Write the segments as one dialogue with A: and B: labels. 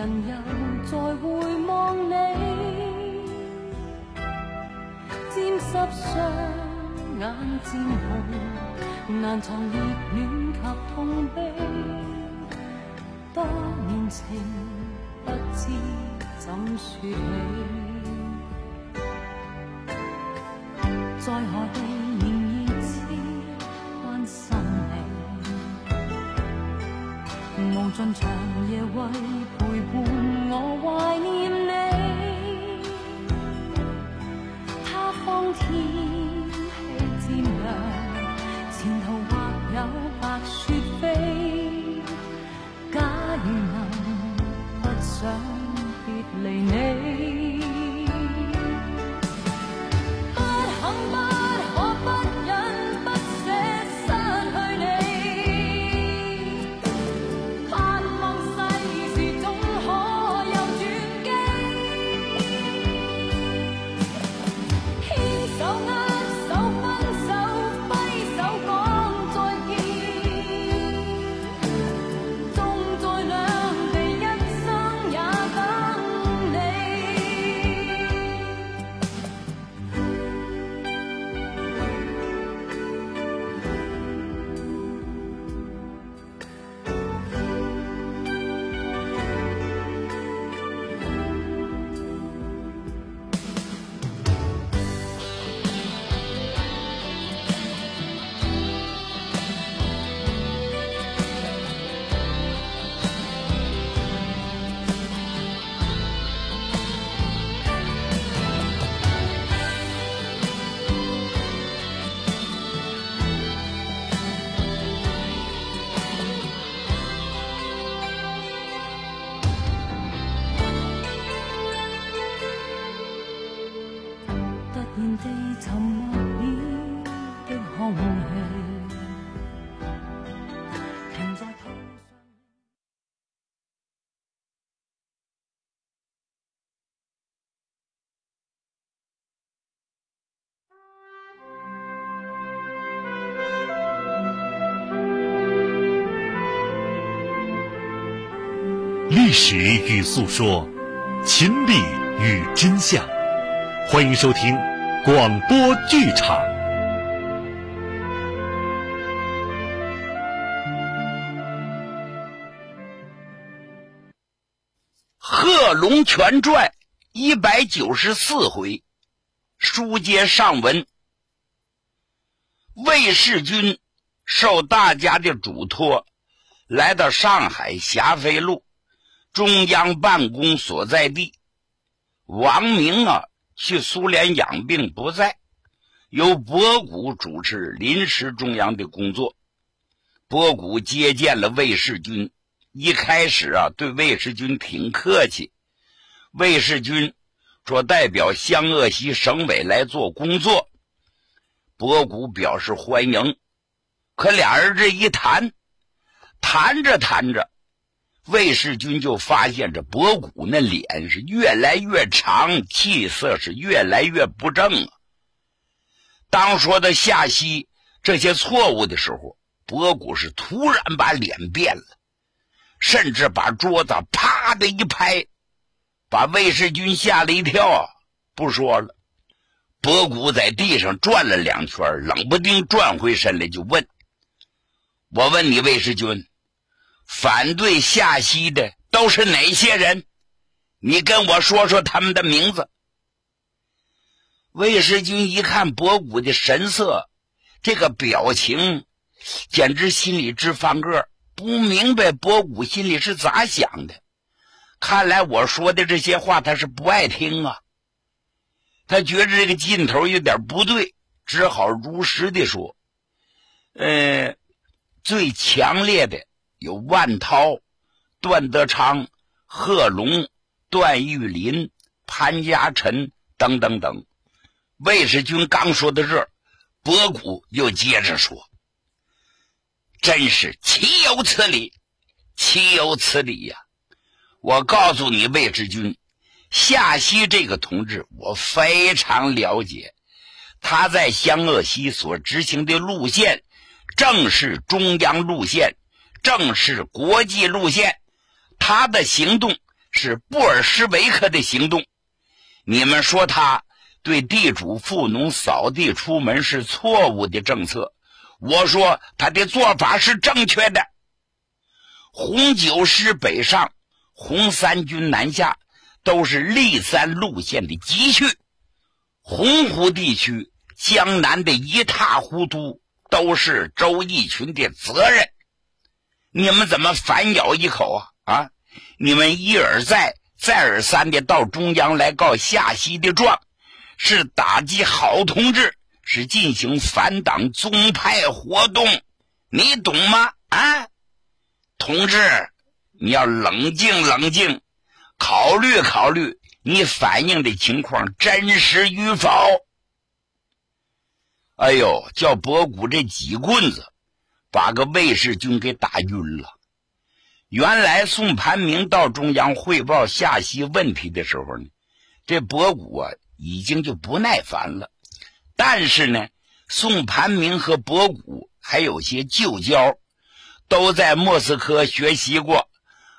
A: 人又再回望你，沾湿双眼渐红，难藏热恋及痛悲。多年情，不知怎说起。
B: 历史与诉说，情理与真相。欢迎收听广播剧场。
C: 《贺龙全传》一百九十四回，书接上文。魏世军受大家的嘱托，来到上海霞飞路中央办公所在地。王明啊，去苏联养病不在，由博古主持临时中央的工作。博古接见了魏世军，一开始啊，对魏世军挺客气。魏世军说代表湘鄂西省委来做工作，博古表示欢迎。可俩人这一谈，谈着谈着，魏世军就发现这博古那脸是越来越长，气色是越来越不正啊。当说到夏西这些错误的时候，博古是突然把脸变了，甚至把桌子啪的一拍，把魏世军吓了一跳！不说了，博古在地上转了两圈，冷不丁转回身来就问：“我问你，魏世军，反对夏西的都是哪些人？你跟我说说他们的名字。”魏世军一看博古的神色，这个表情，简直心里直翻个，不明白博古心里是咋想的。看来我说的这些话他是不爱听啊。他觉着这个劲头有点不对，只好如实的说：“呃，最强烈的有万涛、段德昌、贺龙、段玉林、潘家臣等等等。”魏世军刚说到这儿，博古又接着说：“真是岂有此理，岂有此理呀！我告诉你，魏世军，夏曦这个同志，我非常了解。他在湘鄂西所执行的路线，正是中央路线，正是国际路线。他的行动是布尔什维克的行动。你们说他对地主富农扫地出门是错误的政策，我说他的做法是正确的。红九师北上，红三军南下，都是立三路线的急去。洪湖地区、江南的一塌糊涂，都是周逸群的责任。你们怎么反咬一口啊？啊！你们一而再、再而三的到中央来告夏曦的状，是打击好同志，是进行反党宗派活动，你懂吗？啊，同志，你要冷静冷静，考虑考虑你反映的情况真实与否。哎呦，叫博古这几棍子。把个卫士军给打晕了。原来宋盘明到中央汇报夏曦问题的时候呢，这博古啊已经就不耐烦了。但是呢，宋盘明和博古还有些旧交，都在莫斯科学习过，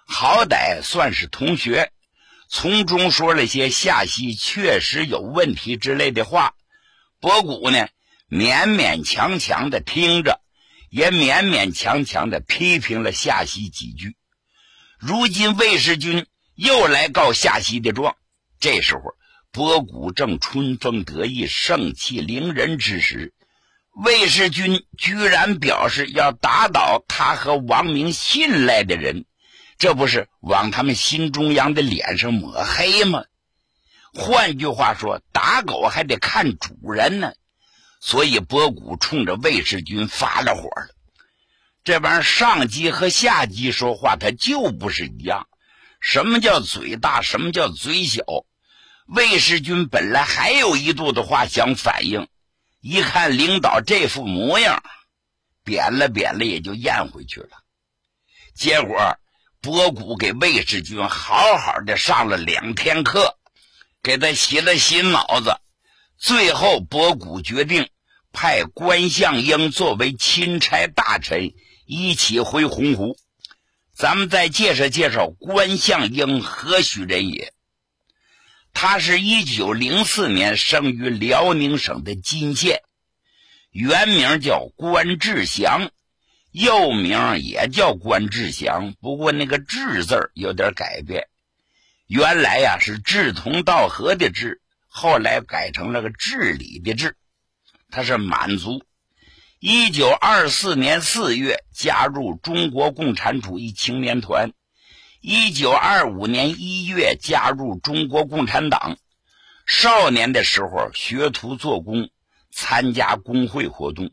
C: 好歹算是同学。从中说了些夏曦确实有问题之类的话，博古呢勉勉强强的听着。也勉勉强强的批评了夏曦几句。如今魏世军又来告夏曦的状，这时候博古正春风得意、盛气凌人之时，魏世军居然表示要打倒他和王明信赖的人，这不是往他们新中央的脸上抹黑吗？换句话说，打狗还得看主人呢。所以，博古冲着魏士军发了火了。这玩意儿，上级和下级说话，他就不是一样。什么叫嘴大？什么叫嘴小？魏士军本来还有一肚子话想反映，一看领导这副模样，扁了扁了，也就咽回去了。结果，博古给魏士军好好的上了两天课，给他洗了洗脑子。最后，博古决定派关向英作为钦差大臣一起回洪湖。咱们再介绍介绍关向英何许人也？他是一九零四年生于辽宁省的金县，原名叫关志祥，又名也叫关志祥，不过那个“志”字有点改变。原来呀是志同道合的“志”。后来改成了个治理的治，他是满族。一九二四年四月加入中国共产主义青年团，一九二五年一月加入中国共产党。少年的时候学徒做工，参加工会活动。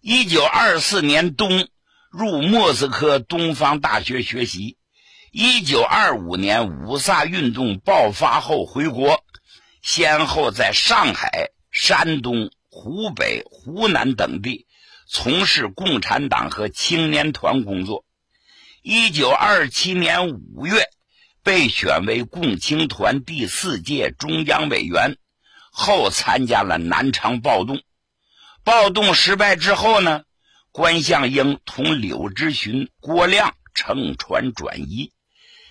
C: 一九二四年冬入莫斯科东方大学学习。一九二五年五卅运动爆发后回国。先后在上海、山东、湖北、湖南等地从事共产党和青年团工作。一九二七年五月，被选为共青团第四届中央委员，后参加了南昌暴动。暴动失败之后呢，关向英同柳之寻、郭亮乘船转移，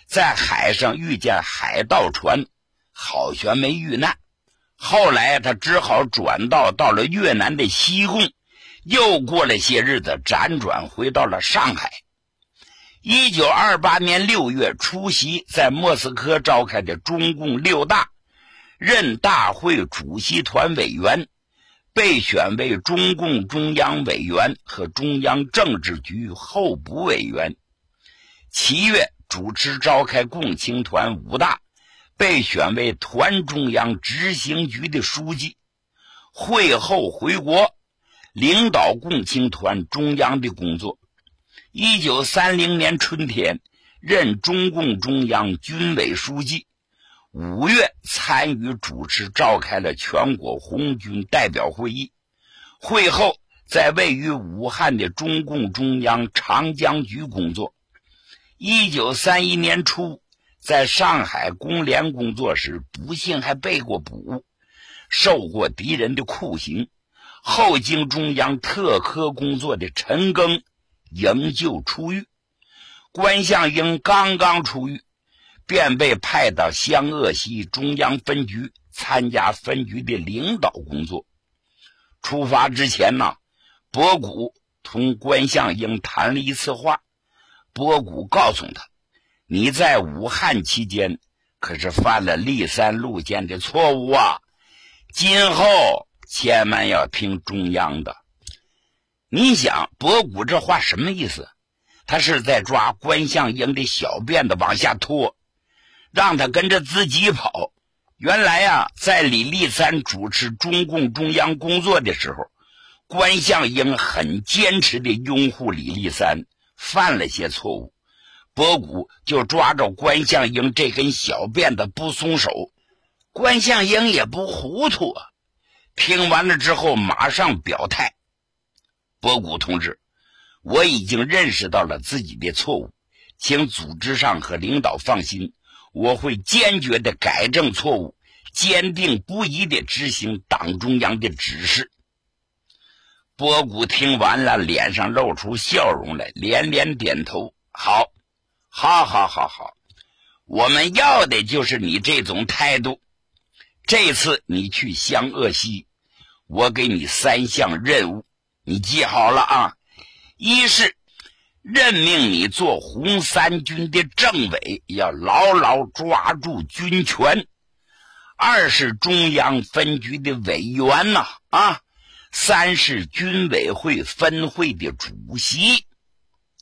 C: 在海上遇见海盗船。好悬没遇难，后来他只好转道到了越南的西贡，又过了些日子，辗转回到了上海。一九二八年六月，出席在莫斯科召开的中共六大，任大会主席团委员，被选为中共中央委员和中央政治局候补委员。七月，主持召开共青团五大。被选为团中央执行局的书记，会后回国，领导共青团中央的工作。一九三零年春天，任中共中央军委书记。五月参与主持召开了全国红军代表会议。会后，在位于武汉的中共中央长江局工作。一九三一年初。在上海工联工作时，不幸还被过捕，受过敌人的酷刑。后经中央特科工作的陈赓营救出狱。关向英刚刚出狱，便被派到湘鄂西中央分局参加分局的领导工作。出发之前呢，博古同关向英谈了一次话。博古告诉他：“你在武汉期间可是犯了立三路线的错误啊！今后千万要听中央的。”你想，博古这话什么意思？他是在抓关向英的小辫子往下拖，让他跟着自己跑。原来呀，在李立三主持中共中央工作的时候，关向英很坚持的拥护李立三。犯了些错误，博古就抓着关向英这根小辫子不松手。关向英也不糊涂啊，听完了之后马上表态：“博古同志，我已经认识到了自己的错误，请组织上和领导放心，我会坚决的改正错误，坚定不移的执行党中央的指示。”博古听完了，脸上露出笑容来，连连点头：“好，好，好，好，好！我们要的就是你这种态度。这次你去湘鄂西，我给你三项任务，你记好了啊！一是任命你做红三军的政委，要牢牢抓住军权；二是中央分局的委员呐，啊！”三是军委会分会的主席，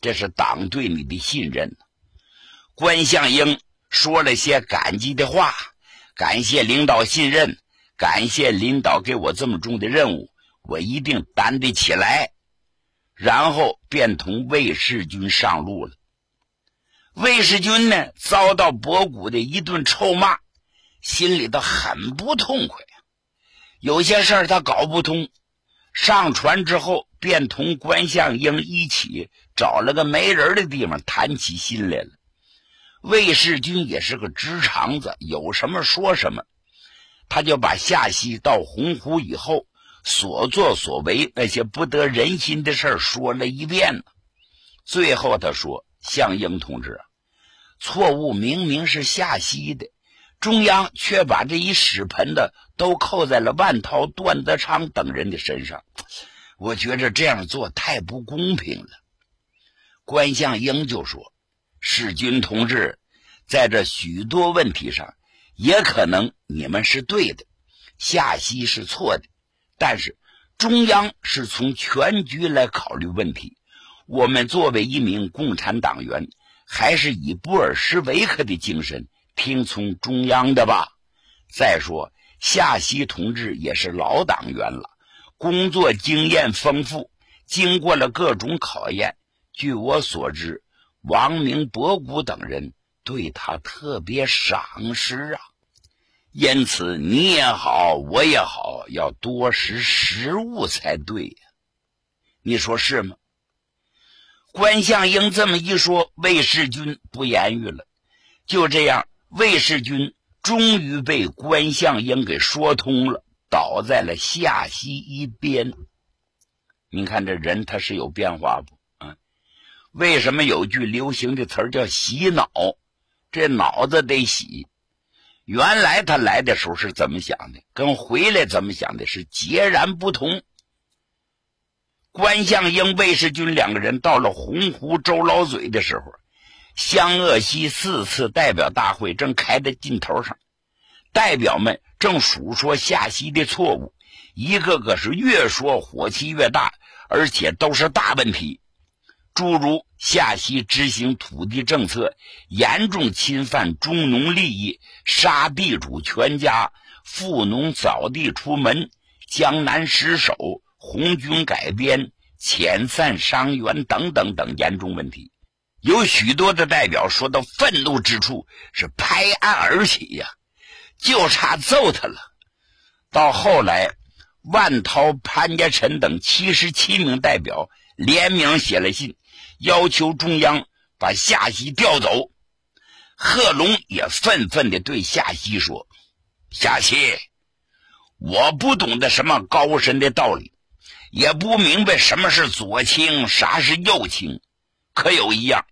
C: 这是党对你的信任。关向英说了些感激的话，感谢领导信任，感谢领导给我这么重的任务，我一定担得起来。然后便同魏世军上路了。魏世军呢，遭到博古的一顿臭骂，心里头很不痛快有些事儿他搞不通。上船之后，便同关向英一起找了个没人的地方谈起心来了。魏世军也是个直肠子，有什么说什么。他就把夏曦到洪湖以后所作所为那些不得人心的事说了一遍最后他说：“向英同志，错误明明是夏曦的。”中央却把这一屎盆子都扣在了万涛、段德昌等人的身上，我觉着这样做太不公平了。关向英就说：“世军同志，在这许多问题上，也可能你们是对的，夏曦是错的，但是中央是从全局来考虑问题。我们作为一名共产党员，还是以布尔什维克的精神。”听从中央的吧。再说，夏曦同志也是老党员了，工作经验丰富，经过了各种考验。据我所知，王明、博古等人对他特别赏识啊。因此，你也好，我也好，要多识时务才对呀。你说是吗？关向英这么一说，魏世军不言语了。就这样。魏世军终于被关向英给说通了，倒在了下西一边。你看这人他是有变化不？为什么有句流行的词叫洗脑？这脑子得洗。原来他来的时候是怎么想的，跟回来怎么想的是截然不同。关向英、魏世军两个人到了洪湖周老嘴的时候。湘鄂西四次代表大会正开在劲头上，代表们正数说夏曦的错误，一个个是越说火气越大，而且都是大问题，诸如夏曦执行土地政策严重侵犯中农利益，杀地主全家，富农扫地出门，江南失守，红军改编，遣散伤员等等等严重问题。有许多的代表说到愤怒之处是拍案而起呀，就差揍他了。到后来，万涛、潘家臣等七十七名代表联名写了信，要求中央把夏曦调走。贺龙也愤愤地对夏曦说：“夏曦，我不懂得什么高深的道理，也不明白什么是左倾，啥是右倾。”可有一样，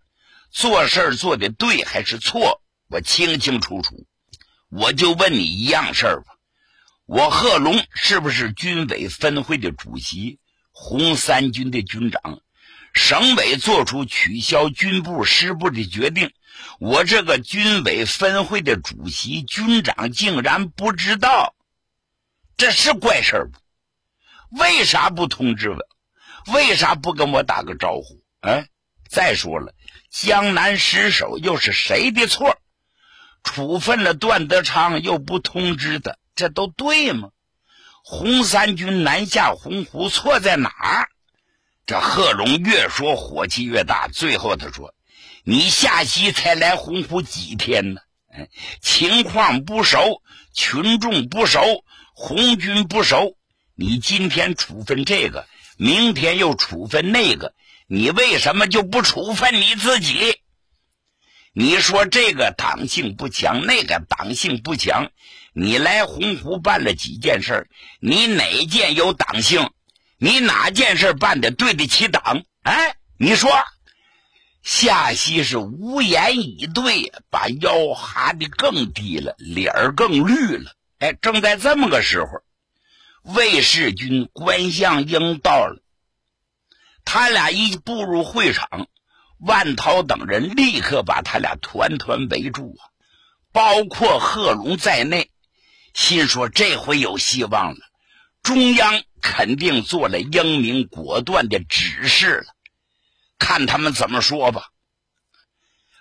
C: 做事做的对还是错，我清清楚楚。我就问你一样事儿吧，我贺龙是不是军委分会的主席，红三军的军长？省委做出取消军部师部的决定，我这个军委分会的主席、军长竟然不知道，这是怪事儿不？为啥不通知我？为啥不跟我打个招呼？哎，再说了，江南失守又是谁的错？处分了段德昌又不通知他，这都对吗？红三军南下洪湖，错在哪儿？这贺龙越说火气越大，最后他说：“你下西才来洪湖几天呢？情况不熟，群众不熟，红军不熟。你今天处分这个，明天又处分那个，你为什么就不处分你自己？”你说这个党性不强，那个党性不强，你来洪湖办了几件事你哪件有党性？你哪件事办的对得起党？哎，你说，夏曦是无言以对，把腰哈的更低了，脸儿更绿了。哎，正在这么个时候，魏世军、关向英到了，他俩一步入会场。万涛等人立刻把他俩团团围住啊，包括贺龙在内，心说这回有希望了，中央肯定做了英明果断的指示了，看他们怎么说吧。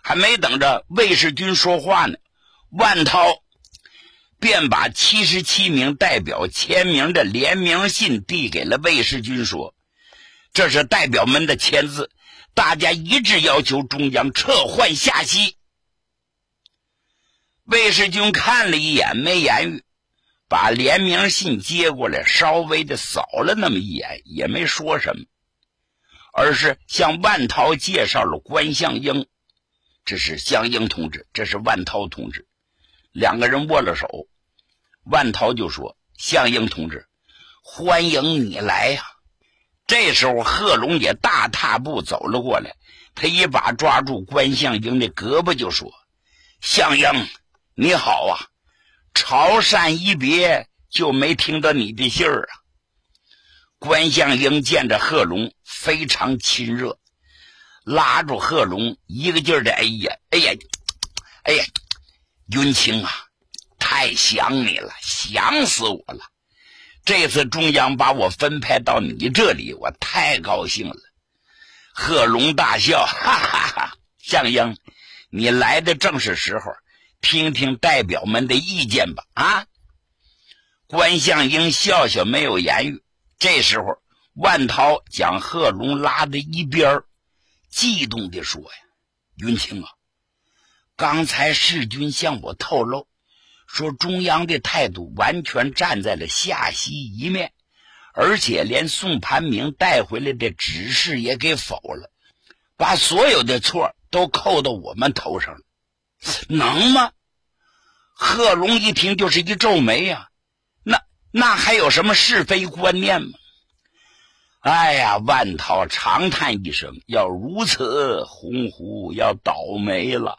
C: 还没等着魏世军说话呢，万涛便把七十七名代表签名的联名信递给了魏世军，说：“这是代表们的签字。”大家一致要求中央撤换夏曦。魏世军看了一眼，没言语，把联名信接过来，稍微的扫了那么一眼，也没说什么，而是向万涛介绍了关向英。这是向英同志，这是万涛同志，两个人握了手。万涛就说：“向英同志，欢迎你来呀。”这时候，贺龙也大踏步走了过来，他一把抓住关向英的胳膊，就说：“向英，你好啊！潮汕一别，就没听到你的信儿啊。”关向英见着贺龙，非常亲热，拉住贺龙，一个劲儿的：“哎呀，哎呀，哎呀，云清啊，太想你了，想死我了。”这次中央把我分派到你这里，我太高兴了。贺龙大笑，哈哈哈！向英，你来的正是时候，听听代表们的意见吧。啊！关向英笑笑，没有言语。这时候，万涛将贺龙拉在一边，激动地说：“呀，云清啊，刚才世军向我透露。”说中央的态度完全站在了夏曦一面，而且连宋盘明带回来的指示也给否了，把所有的错都扣到我们头上了，能吗？贺龙一听就是一皱眉呀，那那还有什么是非观念吗？哎呀，万涛长叹一声，要如此，洪湖要倒霉了。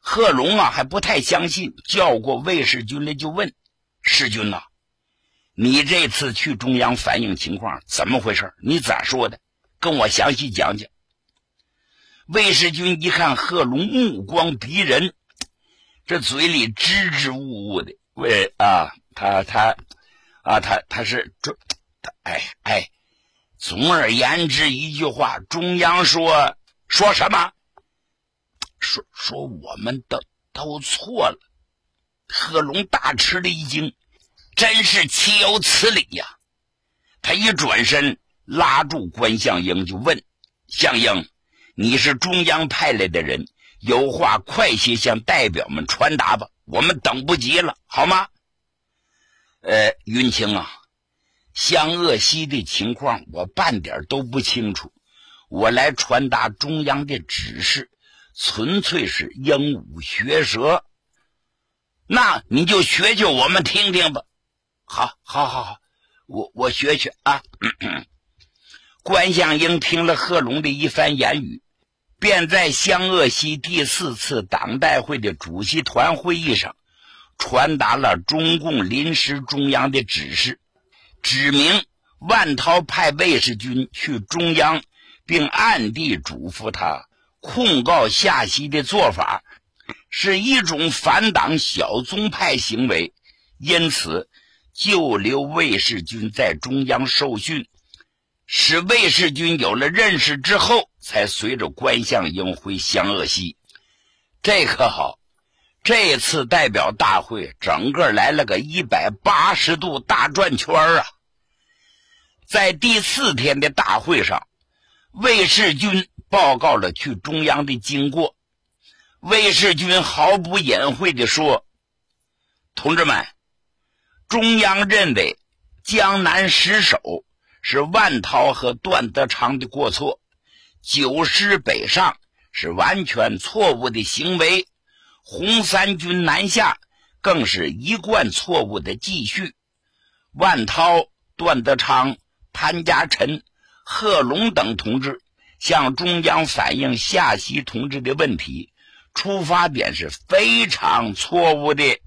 C: 贺龙啊，还不太相信，叫过魏士军来就问：“世军呐，你这次去中央反映情况怎么回事？你咋说的？跟我详细讲讲。”魏世军一看贺龙目光逼人，这嘴里支支吾吾的，喂啊，他他啊，他他是中，哎哎，总而言之一句话，中央说说什么？说说我们都都错了，贺龙大吃了一惊，真是岂有此理呀！他一转身拉住关向英，就问：“向英，你是中央派来的人，有话快些向代表们传达吧，我们等不及了，好吗？”呃，云清啊，湘鄂西的情况我半点都不清楚，我来传达中央的指示。纯粹是鹦鹉学舌，那你就学学我们听听吧。好，好，好，好，我我学学啊。关向英听了贺龙的一番言语，便在湘鄂西第四次党代会的主席团会议上，传达了中共临时中央的指示，指明万涛派卫士军去中央，并暗地嘱咐他控告夏曦的做法是一种反党小宗派行为，因此就留卫士军在中央受训。使魏世军有了认识之后，才随着关向英回湘鄂西。这可好，这次代表大会整个来了个一百八十度大转圈啊！在第四天的大会上，魏世军报告了去中央的经过。魏世军毫不隐晦地说：“同志们，中央认为江南失守。”是万涛和段德昌的过错，九师北上是完全错误的行为，红三军南下更是一贯错误的继续。万涛、段德昌、潘家辰、贺龙等同志向中央反映夏曦同志的问题，出发点是非常错误的，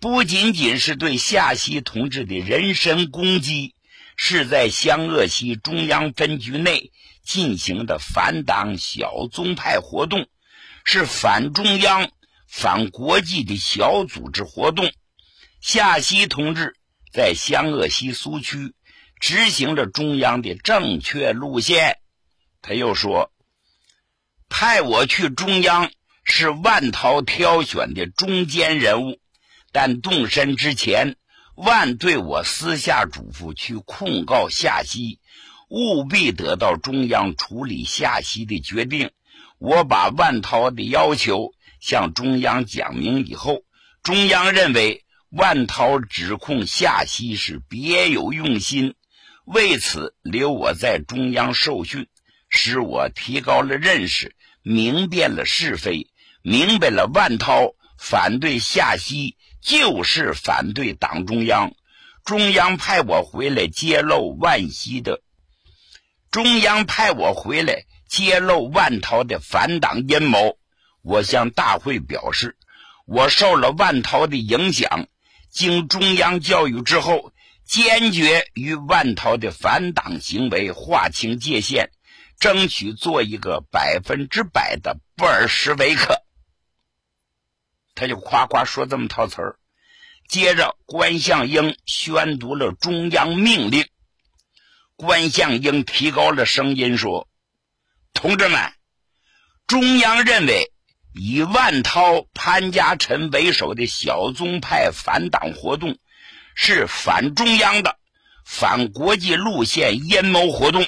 C: 不仅仅是对夏曦同志的人身攻击。是在湘鄂西中央分局内进行的反党小宗派活动，是反中央、反国际的小组织活动。夏曦同志在湘鄂西苏区执行着中央的正确路线。他又说：“派我去中央是万涛挑选的中间人物，但动身之前。”万对我私下嘱咐去控告夏曦，务必得到中央处理夏曦的决定。我把万涛的要求向中央讲明以后，中央认为万涛指控夏曦是别有用心，为此留我在中央受训，使我提高了认识，明辨了是非，明白了万涛反对夏曦。就是反对党中央，中央派我回来揭露万熙的，中央派我回来揭露万涛的反党阴谋。我向大会表示，我受了万涛的影响，经中央教育之后，坚决与万涛的反党行为划清界限，争取做一个百分之百的布尔什维克。他就夸夸说这么套词儿，接着关向英宣读了中央命令。关向英提高了声音说：“同志们，中央认为以万涛、潘家辰为首的小宗派反党活动是反中央的、反国际路线阴谋活动。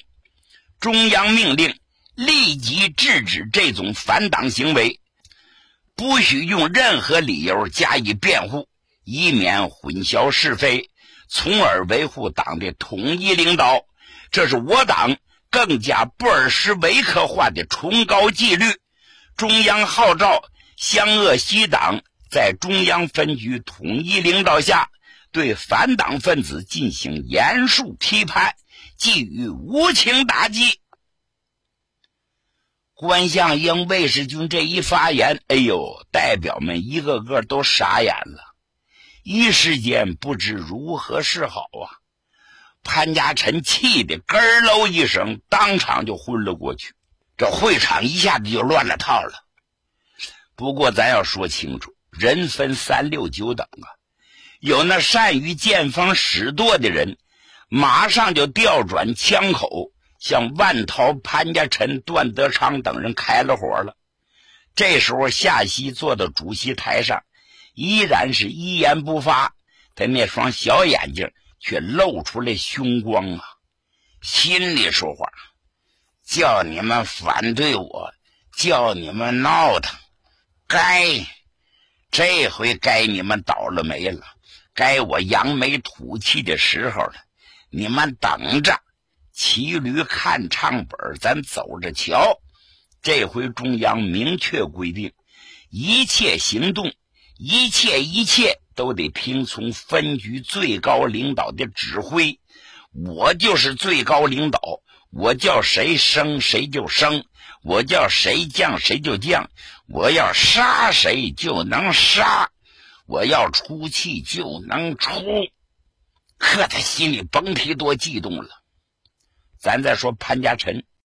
C: 中央命令立即制止这种反党行为。”不许用任何理由加以辩护，以免混淆是非，从而维护党的统一领导。这是我党更加布尔什维克化的崇高纪律。中央号召湘鄂西党在中央分局统一领导下，对反党分子进行严肃批判，给予无情打击。关向英、卫士军这一发言，哎呦，代表们一个个都傻眼了，一时间不知如何是好啊！潘家琛气得咯喽一声，当场就昏了过去。这会场一下子就乱了套了。不过咱要说清楚，人分三六九等啊，有那善于见风使舵的人，马上就调转枪口。向万涛、潘家琛、段德昌等人开了火了。这时候，夏曦坐到主席台上，依然是一言不发，他那双小眼睛却露出了凶光啊！心里说话：“叫你们反对我，叫你们闹腾，该这回该你们倒了霉了，该我扬眉吐气的时候了，你们等着。”骑驴看唱本，咱走着瞧。这回中央明确规定，一切行动，一切一切都得听从分局最高领导的指挥，我就是最高领导，我叫谁升谁就升，我叫谁降谁就降，我要杀谁就能杀，我要出气就能出。可他心里甭提多激动了。咱再说潘家辰，